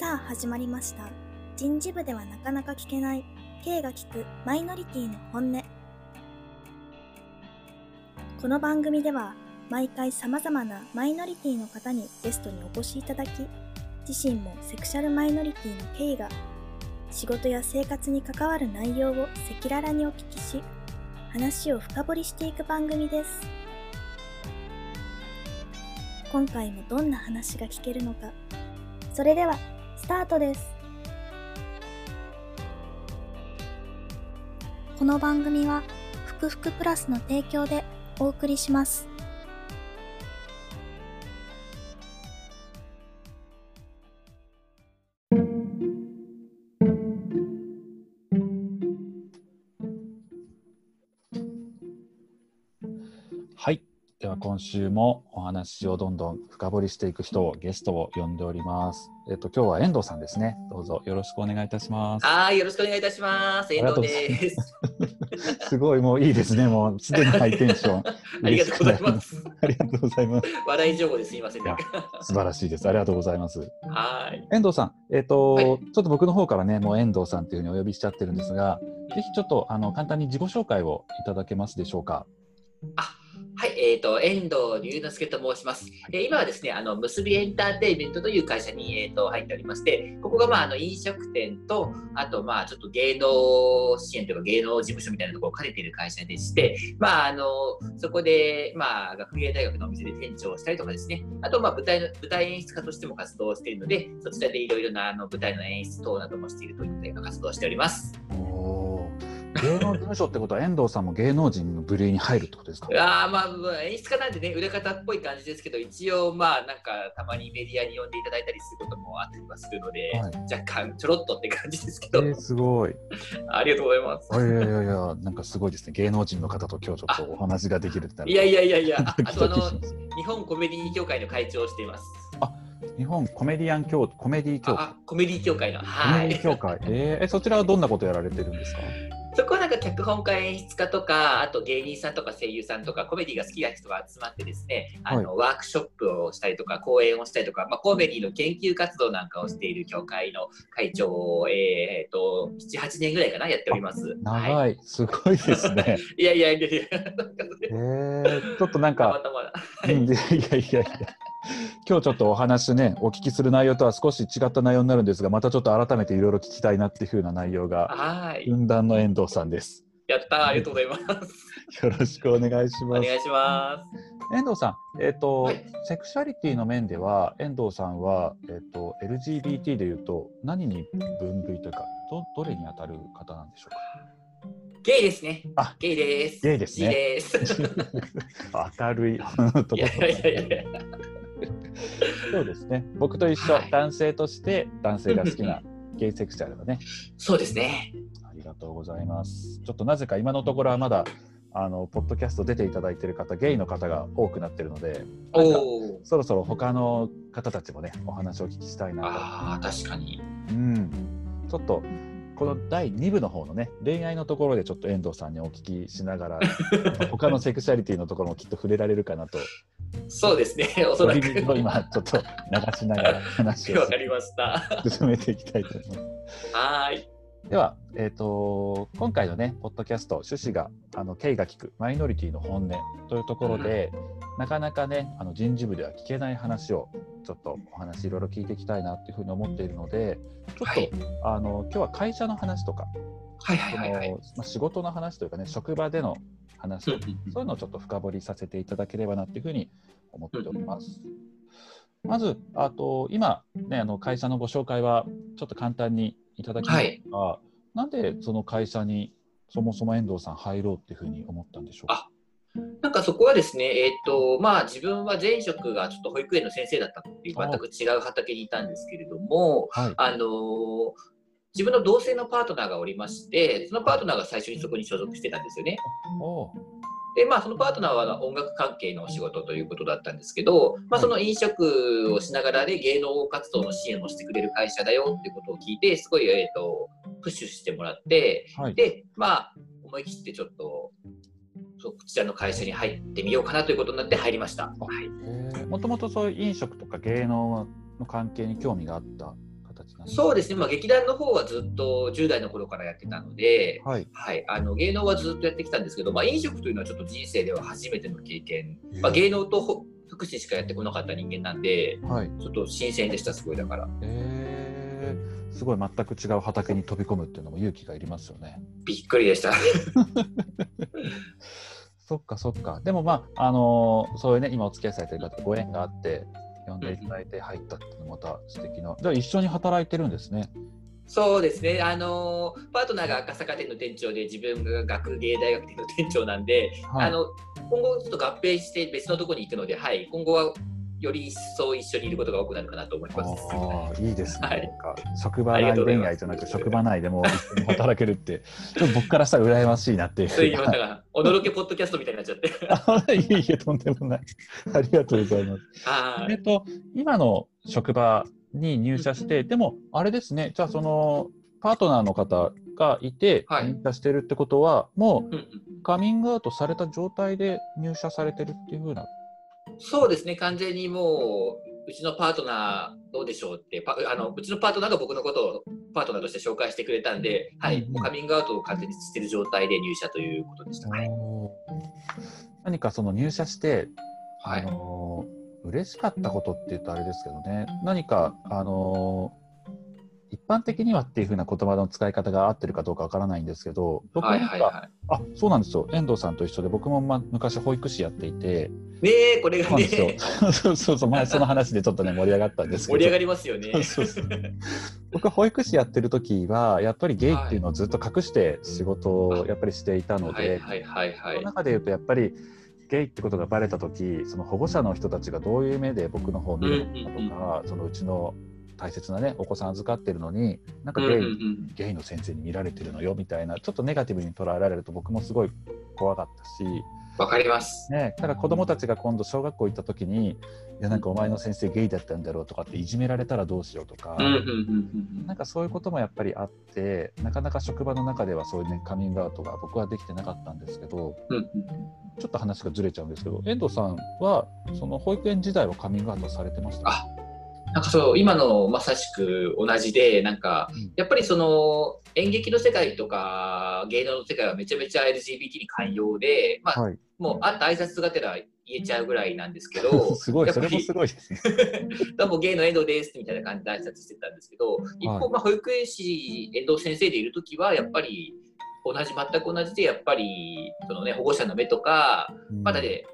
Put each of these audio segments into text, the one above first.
さあ始まりました。人事部ではなかなか聞けない。K が聞くマイノリティの本音。この番組では毎回様々なマイノリティの方にゲストにお越しいただき自身もセクシャルマイノリティの K が仕事や生活に関わる内容を赤裸々にお聞きし話を深掘りしていく番組です。今回もどんな話が聞けるのか。それではタートです。この番組はふくふくプラスの提供でお送りします。今週もお話をどんどん深掘りしていく人をゲストを呼んでおります。えっと今日は遠藤さんですね。どうぞよろしくお願いいたします。はい、よろしくお願いいたします。遠藤です。すごいもういいですね。もうすでにハイテンション。ありがとうございます。ありがとうございます。笑い情報ですいません。素晴らしいです。ありがとうございます。はい。遠藤さん、えっ、と、はいちょっと僕の方からね、もう遠藤さんっていうふうにお呼びしちゃってるんですが、ぜひちょっとあの簡単に自己紹介をいただけますでしょうか。あ、はい、えっ、と、遠藤龍之介と申します。えー今はですね、あの、結びエンターテインメントという会社に、えー、と入っておりまして、ここが、まあ、あの飲食店と、あと、まあ、ちょっと芸能支援というか、芸能事務所みたいなところを兼ねている会社でして、まあ、あの、そこで、まあ、学芸大学のお店で店長をしたりとかですね、あと、まあ、舞台の、舞台演出家としても活動しているので、そちらでいろいろな、あの、舞台の演出等などもしているといったような活動をしております。芸能事務所ってことは遠藤さんも芸能人の部類に入るってことですか？あーまあ、まあ演出家なんでね、裏方っぽい感じですけど、一応、まあ、なんか、たまにメディアに呼んでいただいたりすることもあったりはするので、はい若干、ちょろっとって感じですけど、えー、すごい。ありがとうございます。いやいやいやなんかすごいですね。芸能人の方と今日ちょっとお話ができるっていやいやいやいや、あとあの、日本コメディ協会の会長をしています。日本コメディアン協コメディ協会あ、コメディ協会の。コはい。メディ協会、えーえそちらはどんなことやられてるんですか？そこはなんか脚本家演出家とか、あと芸人さんとか声優さんとか、コメディが好きな人が集まってですね、あの、ワークショップをしたりとか、講演をしたりとか、まあ、コメディの研究活動なんかをしている協会の会長を、えー、と、7、8年ぐらいかな、やっております。長はいすごいですね。い。いやいやいやいや、えー、ちょっとなんか、たまたま。いやいやいや、今日ちょっとお話ね、お聞きする内容とは少し違った内容になるんですが、またちょっと改めていろいろ聞きたいなっていう風な内容が、はい。軍団の遠藤さんです。やったーありがとうございます。よろしくお願いします。お願いします。遠藤さん、えっ、と、はいセクシャリティの面では、遠藤さんは、えっ、と、LGBT でいうと、何に分類というか、ど、どれに当たる方なんでしょうか？ゲイですね。あゲイです。ゲイですね G です。明るいところいやいやいやいや。そうですね。僕と一緒、はい男性として男性が好きなゲイセクシャルだね。そうですね。ありがとうございます。ちょっとなぜか今のところはまだあのポッドキャスト出ていただいている方、ゲイの方が多くなってるので。そろそろ他の方たちもね、お話をお聞きしたいなああ、確かに。と。うん。ちょっとこの第2部の方のね、恋愛のところでちょっと遠藤さんにお聞きしながら、他のセクシャリティのところもきっと触れられるかなと、そうですね。おそらく。今ちょっと流しながら話をわかりました。進めていきたいと思います。はーい。では、えー、と今回のね、ポッドキャスト、趣旨が、あの、K が聞く、マイノリティの本音というところで、なかなかね、あの人事部では聞けない話を、ちょっとお話いろいろ聞いていきたいなっていうふうに思っているので、ちょっと、はいあの、今日は会社の話とか、はいはいはいはい。そのまあ、仕事の話というかね、職場での話、うんうんそういうのをちょっと深掘りさせていただければなっていうふうに思っております。まず、あと今、ね、あの会社のご紹介はちょっと簡単にいただきましたが、なんでその会社にそもそも遠藤さん入ろうっていうふうに思ったんでしょうか？なんかそこはですね、えっ、と、まあ自分は前職がちょっと保育園の先生だったっていう全く違う畑にいたんですけれども、はい、あのー自分の同性のパートナーがおりまして、そのパートナーが最初にそこに所属してたんですよね。で、まあ、そのパートナーは音楽関係のお仕事ということだったんですけど、まあ、その飲食をしながらで芸能活動の支援をしてくれる会社だよっていうことを聞いて、すごい、えー、とプッシュしてもらって、はい、で、まあ、思い切ってちょっと、そちらの会社に入ってみようかなということになって入りました。はい、もともとそういう飲食とか芸能の関係に興味があった。形そうですね、まあ、劇団の方はずっと10代の頃からやってたので、はい、はい、あの芸能はずっとやってきたんですけど、まあ、飲食というのはちょっと人生では初めての経験、まあ、芸能と福祉しかやってこなかった人間なんで、はい、ちょっと新鮮でした、すごいだから。えー、すごい全く違う畑に飛び込むっていうのも勇気がいりますよね。びっくりでした。そっかそっか。でもまあ、あのー、そういうね、今お付き合いされてる方、ご縁があって、呼んでいただいて入ったっていうのまた素敵な。じゃあ一緒に働いてるんですね。そうですね、あのパートナーが赤坂店の店長で自分が学芸大学店の店長なんで、はい、あの今後ちょっと合併して別のところに行くので、はい、今後はより一層一緒にいることが多くなるかなと思います。あいいですね。はい、職場内恋愛じゃなく職場内でも働けるって、ちょっと僕からしたら羨ましいなっていう。そう言いましたが、驚けポッドキャストみたいになっちゃって。いえいえ、とんでもない。ありがとうございます。えっと、今の職場に入社して、でも、あれですね、じゃあその、パートナーの方がいて入社してるってことは、はい、もうカミングアウトされた状態で入社されてるっていうふうなそうですね。完全にもううちのパートナーどうでしょうってあのうちのパートナーが僕のことをパートナーとして紹介してくれたんで、はい、もうカミングアウトを完全にしてる状態で入社ということでした、はい、何かその入社して、はい、あの嬉しかったことって言うとあれですけどね。何かあの一般的にはっていうふうな言葉の使い方が合ってるかどうかわからないんですけど、僕はなんか、はいはいはい、あそうなんですよ、遠藤さんと一緒で、僕も、ま、昔保育士やっていて、ねえ、これがね、そうそうそう、前その話でちょっとね、盛り上がったんですけど、盛り上がりますよね。そうそう僕は保育士やってる時は、やっぱりゲイっていうのをずっと隠して仕事をやっぱりしていたので、はいはいはいその中で言うと、やっぱり、ゲイってことがバレた時その保護者の人たちがどういう目で僕の方を見るのかとか、そのうちの大切なねお子さん預かってるのになんかゲイうんうんうん、ゲイの先生に見られてるのよみたいなちょっとネガティブに捉えられると僕もすごい怖かったし。わかります。ね、だから子供たちが今度小学校行った時に、いやなんかお前の先生ゲイだったんだろうとかっていじめられたらどうしようとか、なんかそういうこともやっぱりあって、なかなか職場の中ではそういうねカミングアウトが僕はできてなかったんですけど、ちょっと話がずれちゃうんですけど、遠藤さんはその保育園時代はカミングアウトされてました？あなんかそう今のまさしく同じでなんかやっぱりその演劇の世界とか芸能の世界はめちゃめちゃ LGBT に寛容で、まあ、はい、もうあった挨拶がてら言えちゃうぐらいなんですけど すごいそれもすごいですね。どうも芸の遠藤ですみたいな感じで挨拶してたんですけど一方、まあ、保育園士遠藤先生でいる時はやっぱり同じ全く同じでやっぱりその、ね、保護者の目とか、まだね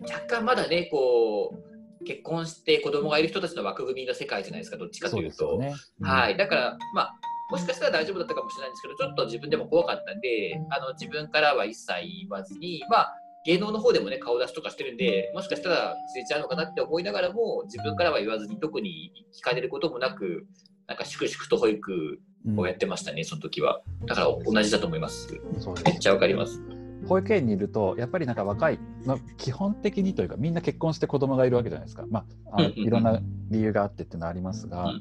若干まだねこう結婚して子供がいる人たちの枠組みの世界じゃないですか、どっちかというと。うねうん、はい、だから、まあ、もしかしたら大丈夫だったかもしれないんですけど、ちょっと自分でも怖かったんで、あの自分からは一切言わずに、まあ、芸能の方でもね、顔出しとかしてるんで、もしかしたらついちゃうのかなって思いながらも、自分からは言わずに、特に聞かれることもなく、なんか粛々と保育をやってましたね、うん、その時は。だから同じだと思います。めっちゃわかります。保育園にいるとやっぱりなんか若い、まあ、基本的にというかみんな結婚して子供がいるわけじゃないですか、まあ、あのいろんな理由があってっていうのはありますが。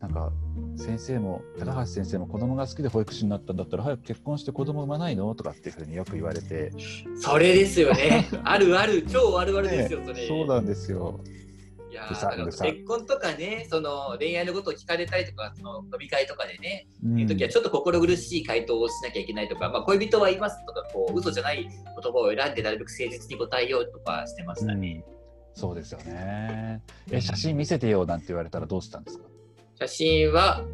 なんか先生も高橋先生も子供が好きで保育士になったんだったら早く結婚して子供産まないの？とかっていうふうによく言われて。それですよね。あるある。超あるあるですよ、それ。そうなんですよ。いや結婚とかねその恋愛のことを聞かれたりとかその飲み会とかでね、うん、いう時はちょっと心苦しい回答をしなきゃいけないとか、まあ、恋人はいますとかこう嘘じゃない言葉を選んでなるべく誠実に答えようとかしてましたね、うん、そうですよね。え写真見せてよなんて言われたらどうしたんですか？写真は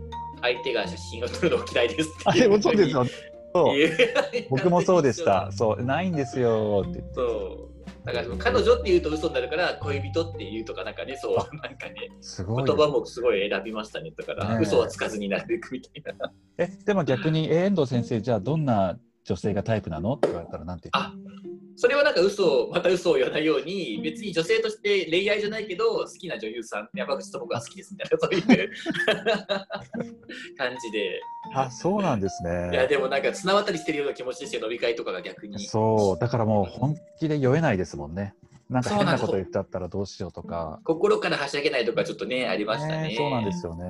相手が写真を撮るの嫌いですあでもそうですよ 僕もそうでした。そう。ないんですよって。そうだから彼女って言うと嘘になるから恋人って言うとかなんかねそうなんかねすごい。言葉もすごい選びましたねだから、ね、嘘はつかずになるべくみたいな。えでも逆に遠藤先生じゃあどんな女性がタイプなの？って言われたらなんて言う？それはなんか嘘また嘘を言わないように別に女性として恋愛じゃないけど好きな女優さん山口智子が好きですみたいなそういう感じで。あそうなんですね。いやでもなんか綱渡りしてるような気持ちですよ飲み会とかが逆に。そうだからもう本気で酔えないですもんね。なんか変なこと言ってあったらどうしようとか。心からはしゃげないとかちょっとねありましたね、ね、そうなんですよね。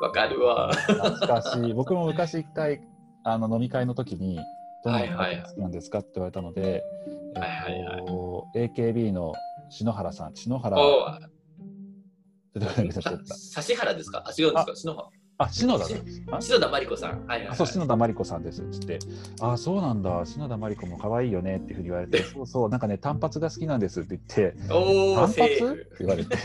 わかるわ。懐かしい。僕も昔一回あの飲み会の時にどんなのが好きなんですかって言われたので、はいはいはい、AKB の篠原さん篠原。指原ですか？あ、違うんですか？篠原。あ、篠田 篠田真理子さん。はい、はい、そう、篠田真理子さんですっつって、あ、そうなんだ、篠田真理子も可愛いよねっていうふうに言われて、そうそう、なんかね、単発が好きなんですって言って、単発？って言われて、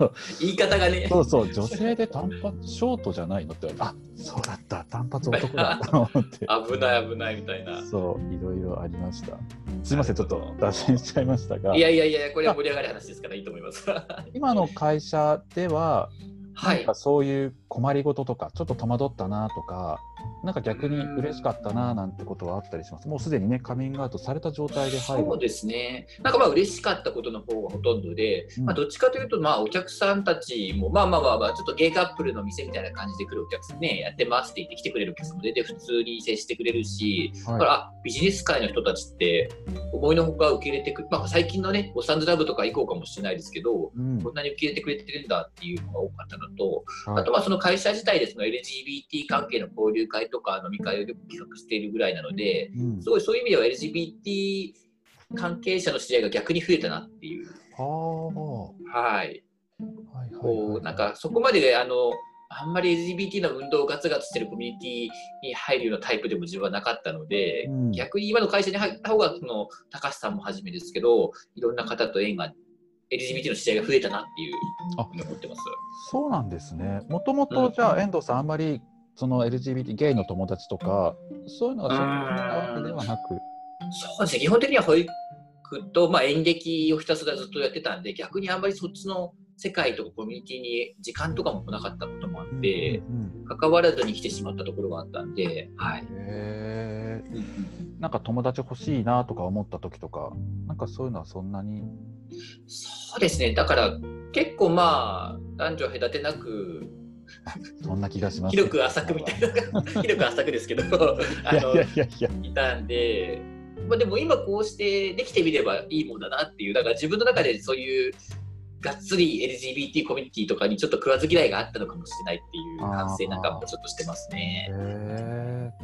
言い方がね。そうそう、女性で単発、ショートじゃないのって言われて、あ、そうだった、単発男だった。のって。危ない危ないみたいな。そう、いろいろありました。すみません、ちょっと脱線しちゃいましたが。いやいやいや、これは盛り上がる話ですからいいと思います。今の会社では、はい、そういう困りごととかちょっと戸惑ったなとかなんか逆に嬉しかったななんてことはあったりします。もうすでにね、カミングアウトされた状態で入る。そうですね。なんかまあ嬉しかったことの方がほとんどで、うん、まあどっちかというと、まあお客さんたちも、まあまあまあまあ、ちょっとゲイカップルの店みたいな感じで来るお客さんね、やってますって言って来てくれるお客さんも出て普通に接してくれるし、はい、だからビジネス界の人たちって思いのほか受け入れてくる、まあ最近のね、おサンズラブとか行こうかもしれないですけど、うん、こんなに受け入れてくれてるんだっていうのが多かったのと、はい、あとまあその会社自体でその LGBT 関係の交流会とか飲み会を企画しているぐらいなので、うん、すごいそういう意味では LGBT 関係者の知り合いが逆に増えたなっていう。はい。こうなんかそこまであのあんまり LGBT の運動をガツガツしてるコミュニティに入るようなタイプでも自分はなかったので、うん、逆に今の会社に入った方がその高橋さんもはじめですけどいろんな方と縁が LGBT の試合が増えたなっていう思ってます。そうなんですね。もともとじゃあ、遠藤さんあんまりその LGBT ゲイの友達とかそういうのがそんなわけではなく。そうですね。基本的には保育と、まあ、演劇をひたすらずっとやってたんで逆にあんまりそっちの世界とかコミュニティに時間とかも来なかったこともあって、うんうん、関わらずに来てしまったところがあったんで、はい、へなんか友達欲しいなとか思った時とかなんかそういうのはそんなに？そうですね。だから結構まあ男女隔てなく そんな気がします、広く浅くみたいな。広く浅くですけどあのいたんで、まあ、でも今こうしてできてみればいいもんだなっていう。だから自分の中でそういうがっつり LGBT コミュニティとかにちょっと食わず嫌いがあったのかもしれないっていう反省なんかもちょっとしてますね。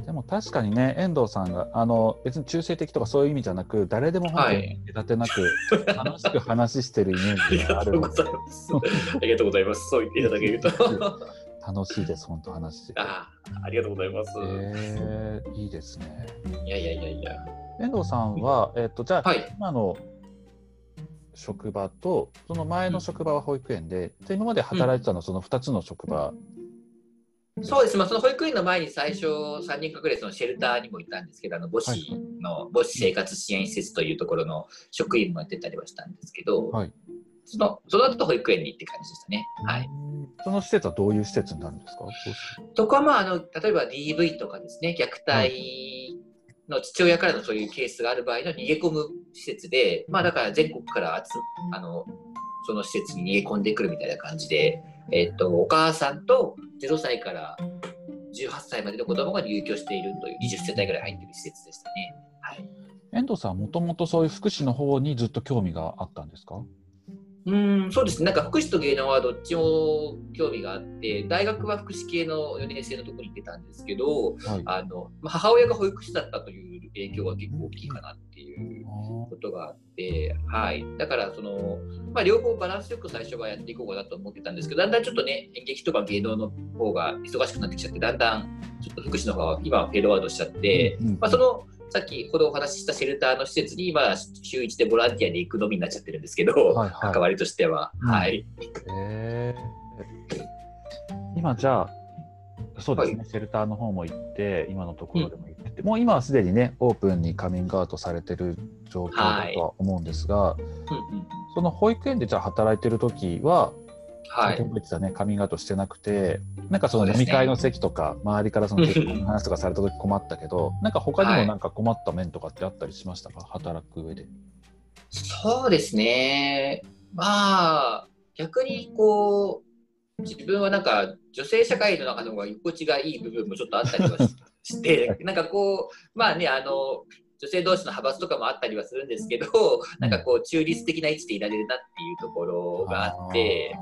でも確かにね遠藤さんがあの別に中性的とかそういう意味じゃなく誰でも本当に隔てなく、楽しく話してるイメージがあるので。ありがとうございます。そう言っていただけると。楽しいです本当話してあありがとうございます、えー、いいですね。いやいやいやいや。遠藤さんは、えっ、とじゃあ、はい、今の職場とその前の職場は保育園で、うん、今まで働いてたのはその2つの職場、うん、そうです、まあ、その保育園の前に最初3人隠れそのシェルターにもいたんですけどあの母子の、はい、母子生活支援施設というところの職員もやってたりはしたんですけど、はい、そのその後保育園にって感じでしたね。はい、その施設はどういう施設になるんですか？そこはまああの例えば DV とかですね虐待の父親からのそういうケースがある場合の逃げ込む施設で、まあ、だから全国から集あのその施設に逃げ込んでくるみたいな感じで、えっと、お母さんと0歳から18歳までの子供が入居しているという20世帯ぐらい入っている施設でしたね。はい、遠藤さん、もともとそういう福祉の方にずっと興味があったんですか？うんそうですね、なんか福祉と芸能はどっちも興味があって、大学は福祉系の4年生のところに行ってたんですけど、はい、あの母親が保育士だったという影響が結構大きいかなっていうことがあって、はい、だからその、まあ、両方バランスよく最初はやっていこうかなと思ってたんですけど、だんだんちょっとね、演劇とか芸能の方が忙しくなってきちゃって、だんだんちょっと福祉の方は今はフェードアウトしちゃって、うんうん、まあ、そのさっきほどお話ししたシェルターの施設に今週1でボランティアに行くのみになっちゃってるんですけど、はいはい、関わりとしては、うん、はい、えー、今じゃあそうですね、はい、シェルターの方も行って今のところでも行ってて、うん、もう今はすでにねオープンにカミングアウトされてる状況だとは思うんですが、はい。うんうん、その保育園でじゃあ働いてる時ははい、先ほど言ってたね、カミングアウトしてなくて、なんかその飲み会の席とか、ね、周りからその結婚の話とかされた時困ったけど、なんか他にもなんか困った面とかってあったりしましたか、はい、働く上で。そうですね。まあ、逆にこう、自分はなんか女性社会の中の方が居心地がいい部分もちょっとあったりはして、なんかこう、まあね、あの、女性同士の派閥とかもあったりはするんですけど、なんかこう中立的な位置でいられるなっていうところがあって、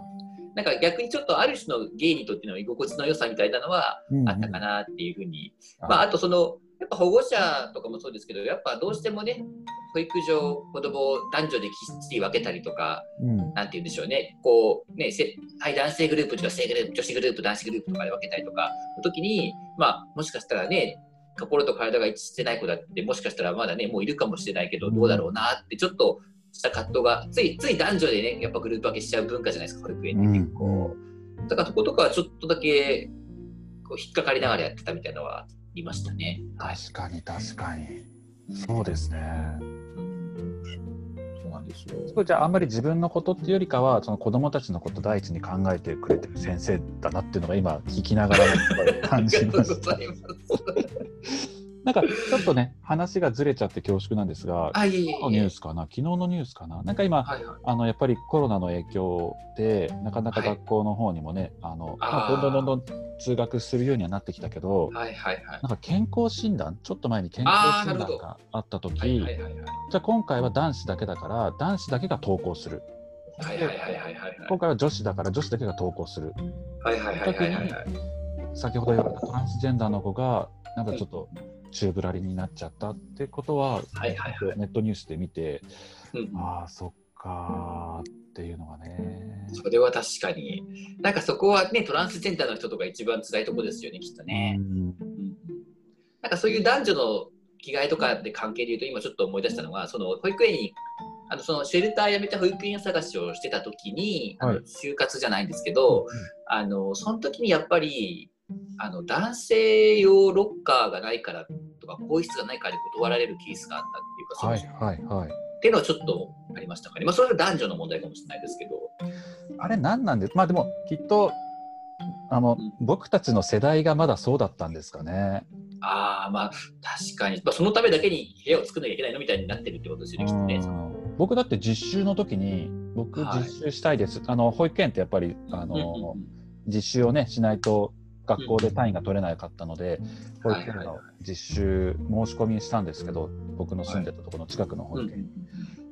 なんか逆にちょっとある種のゲイにとっての居心地の良さみたいなのはあったかなっていうふうに、うんうん、まあ、あとそのやっぱ保護者とかもそうですけどやっぱどうしてもね保育所、子供を男女できっちり分けたりとか、うん。なんて言うんでしょうね、こう、ね、せはい、男性グループ、女性グループ、女子グループ、男子グループとかで分けたりとかの時に、まあ、もしかしたらね、心と体が一致してない子だって、もしかしたらまだね、もういるかもしれないけど、どうだろうなって、ちょっとした葛藤が、つい、つい男女でね、やっぱグループ分けしちゃう文化じゃないですか、保育園って結構。だからそことかはちょっとだけ、こう、引っかかりながらやってたみたいなのはありましたね。確かに確かにそうですねうんそうなんですよ。すごいじゃああんまり自分のことっていうよりかはその子供たちのこと第一に考えてくれてる先生だなっていうのが今聞きながら感じましたなんかちょっとね話がずれちゃって恐縮なんですがあ、いえいえい今日のニューえ。スかな？昨日のニュースかな？なんか今はいはい。あのやっぱりコロナの影響でなかなかはい学校の方にもね、あのまあどんどんどんどん通学するようにはなってきたけど、はいはいはい。なんか健康診断ちょっと前に健康診断があった時、はいはいはいはい。じゃあ今回は男子だけだから男子だけが登校するはいはいはいはいはいはい。今回は女子だから女子だけが登校するはいはいはいはいはいはい。先ほど言われたトランスジェンダーの子がなんかちょっと宙ぶらりんになっちゃったってことは、はいはいはいネットニュースで見てうんああそっかーっていうのがね。それは確かに。なんかそこはね、トランスジェンダーの人とか一番辛いとこですよね、きっとね。うんうんなんかそういう男女の着替えとかで関係で言うと、今ちょっと思い出したのが、その保育園に、あのそのシェルター辞めて保育園探しをしてた時に、はい就活じゃないんですけど、あのその時にやっぱりあの男性用ロッカーがないからとか、更衣室がないからで断られるケースがあったっていうか、そのはいはいはい。っていうのはちょっとありましたか？ね。まあ、それは男女の問題かもしれないですけど。あれ何なんですまあでもきっとあのうん僕たちの世代がまだそうだったんですかね。ああ、まあ、確かに、まあ、そのためだけに部屋を作らなきゃいけないのみたいになってるってことですよね、きっとね。うん僕だって実習の時に僕はい実習したいです、あの保育園ってやっぱりあの、うんうんうん実習をねしないと学校で単位が取れなかったので、保育園の実習申し込みしたんですけど僕の住んでたところの近くの保うん。育園、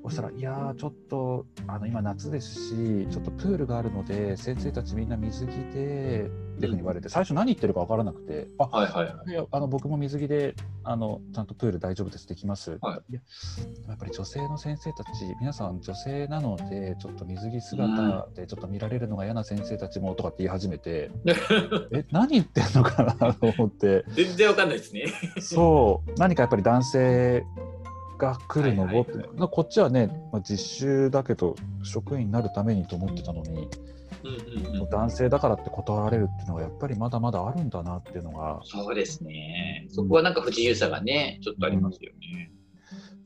そしたら「いやーちょっとあの今夏ですしちょっとプールがあるので先生たちみんな水着で」っていうふうに言われて最初何言ってるか分からなくて「あはいはいはい。あの僕も水着であのちゃんとプール大丈夫ですできます、はい。やっぱり女性の先生たち皆さん女性なのでちょっと水着姿でちょっと見られるのが嫌な先生たちもとかって言い始めて、え何言ってんのかなと思って。全然わかんないですね。そう。何かやっぱり男性が来るのをはいはい。こっちはね、まあ、実習だけど職員になるためにと思ってたのに、男性だからって断られるっていうのがやっぱりまだまだあるんだなっていうのがそうですね。そこはなんか不自由さがね、ちょっとありますよね。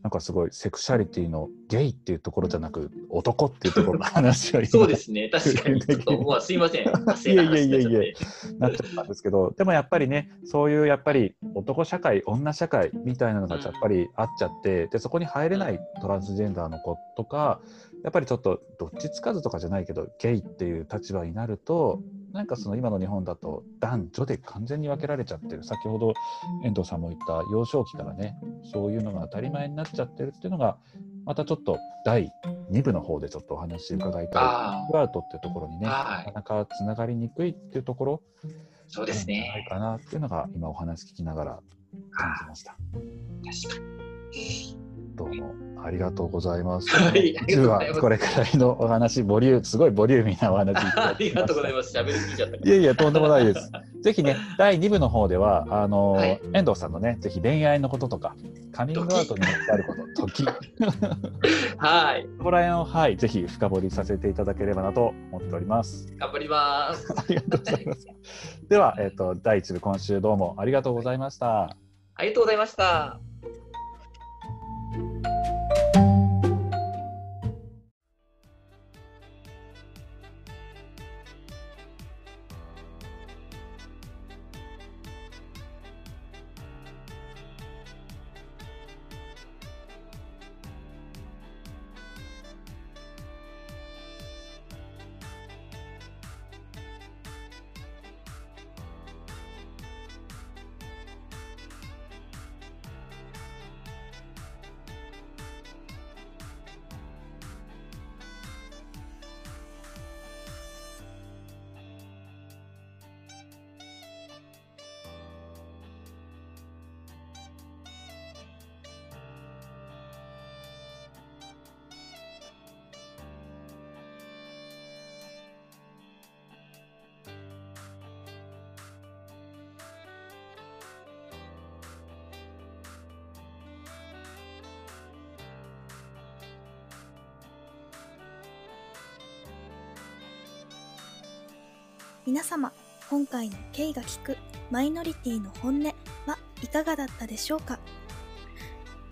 なんかすごいセクシャリティのゲイっていうところじゃなく男っていうところの話を今そうですね、確かに。ちょっと、まあ、すいません。発生な話になっちゃっていえいえいえなっちゃったんですけどでもやっぱりねそういうやっぱり男社会女社会みたいなのがやっぱりあっちゃってでそこに入れないトランスジェンダーの子とかやっぱりちょっとどっちつかずとかじゃないけどゲイっていう立場になるとなんかその今の日本だと男女で完全に分けられちゃってる先ほど遠藤さんも言った幼少期からねそういうのが当たり前になっちゃってるっていうのがまたちょっと第2部の方でちょっとお話伺いたいあクアウトっていうところにね、はいなかなかつながりにくいっていうところそうですなんじゃないね。かなっていうのが今お話聞きながら感じました。確かに。どうもありがとうございます。はい ありがとうございます実はこれくらいのお話、ボリューム、すごいボリューミーなお話 あ。りがとうございます。喋りすぎちゃったかいやいや、とんでもないです。ぜひね、第2部の方では、あの、はい遠藤さんのね、ぜひ恋愛のこととか、カミングアウトにあること、時。はい。こら辺を、はい、ぜひ深掘りさせていただければなと思っております。頑張ります。ありがとうございます。では、えっ、と、第1部、今週どうもありがとうございました。ありがとうございました。皆様、今回の K が聞くマイノリティの本音はいかがだったでしょうか？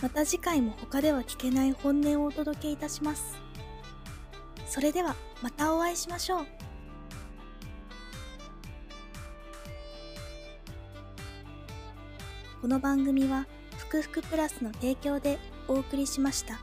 また次回も他では聞けない本音をお届けいたします。それではまたお会いしましょう。この番組は、ふくふくプラスの提供でお送りしました。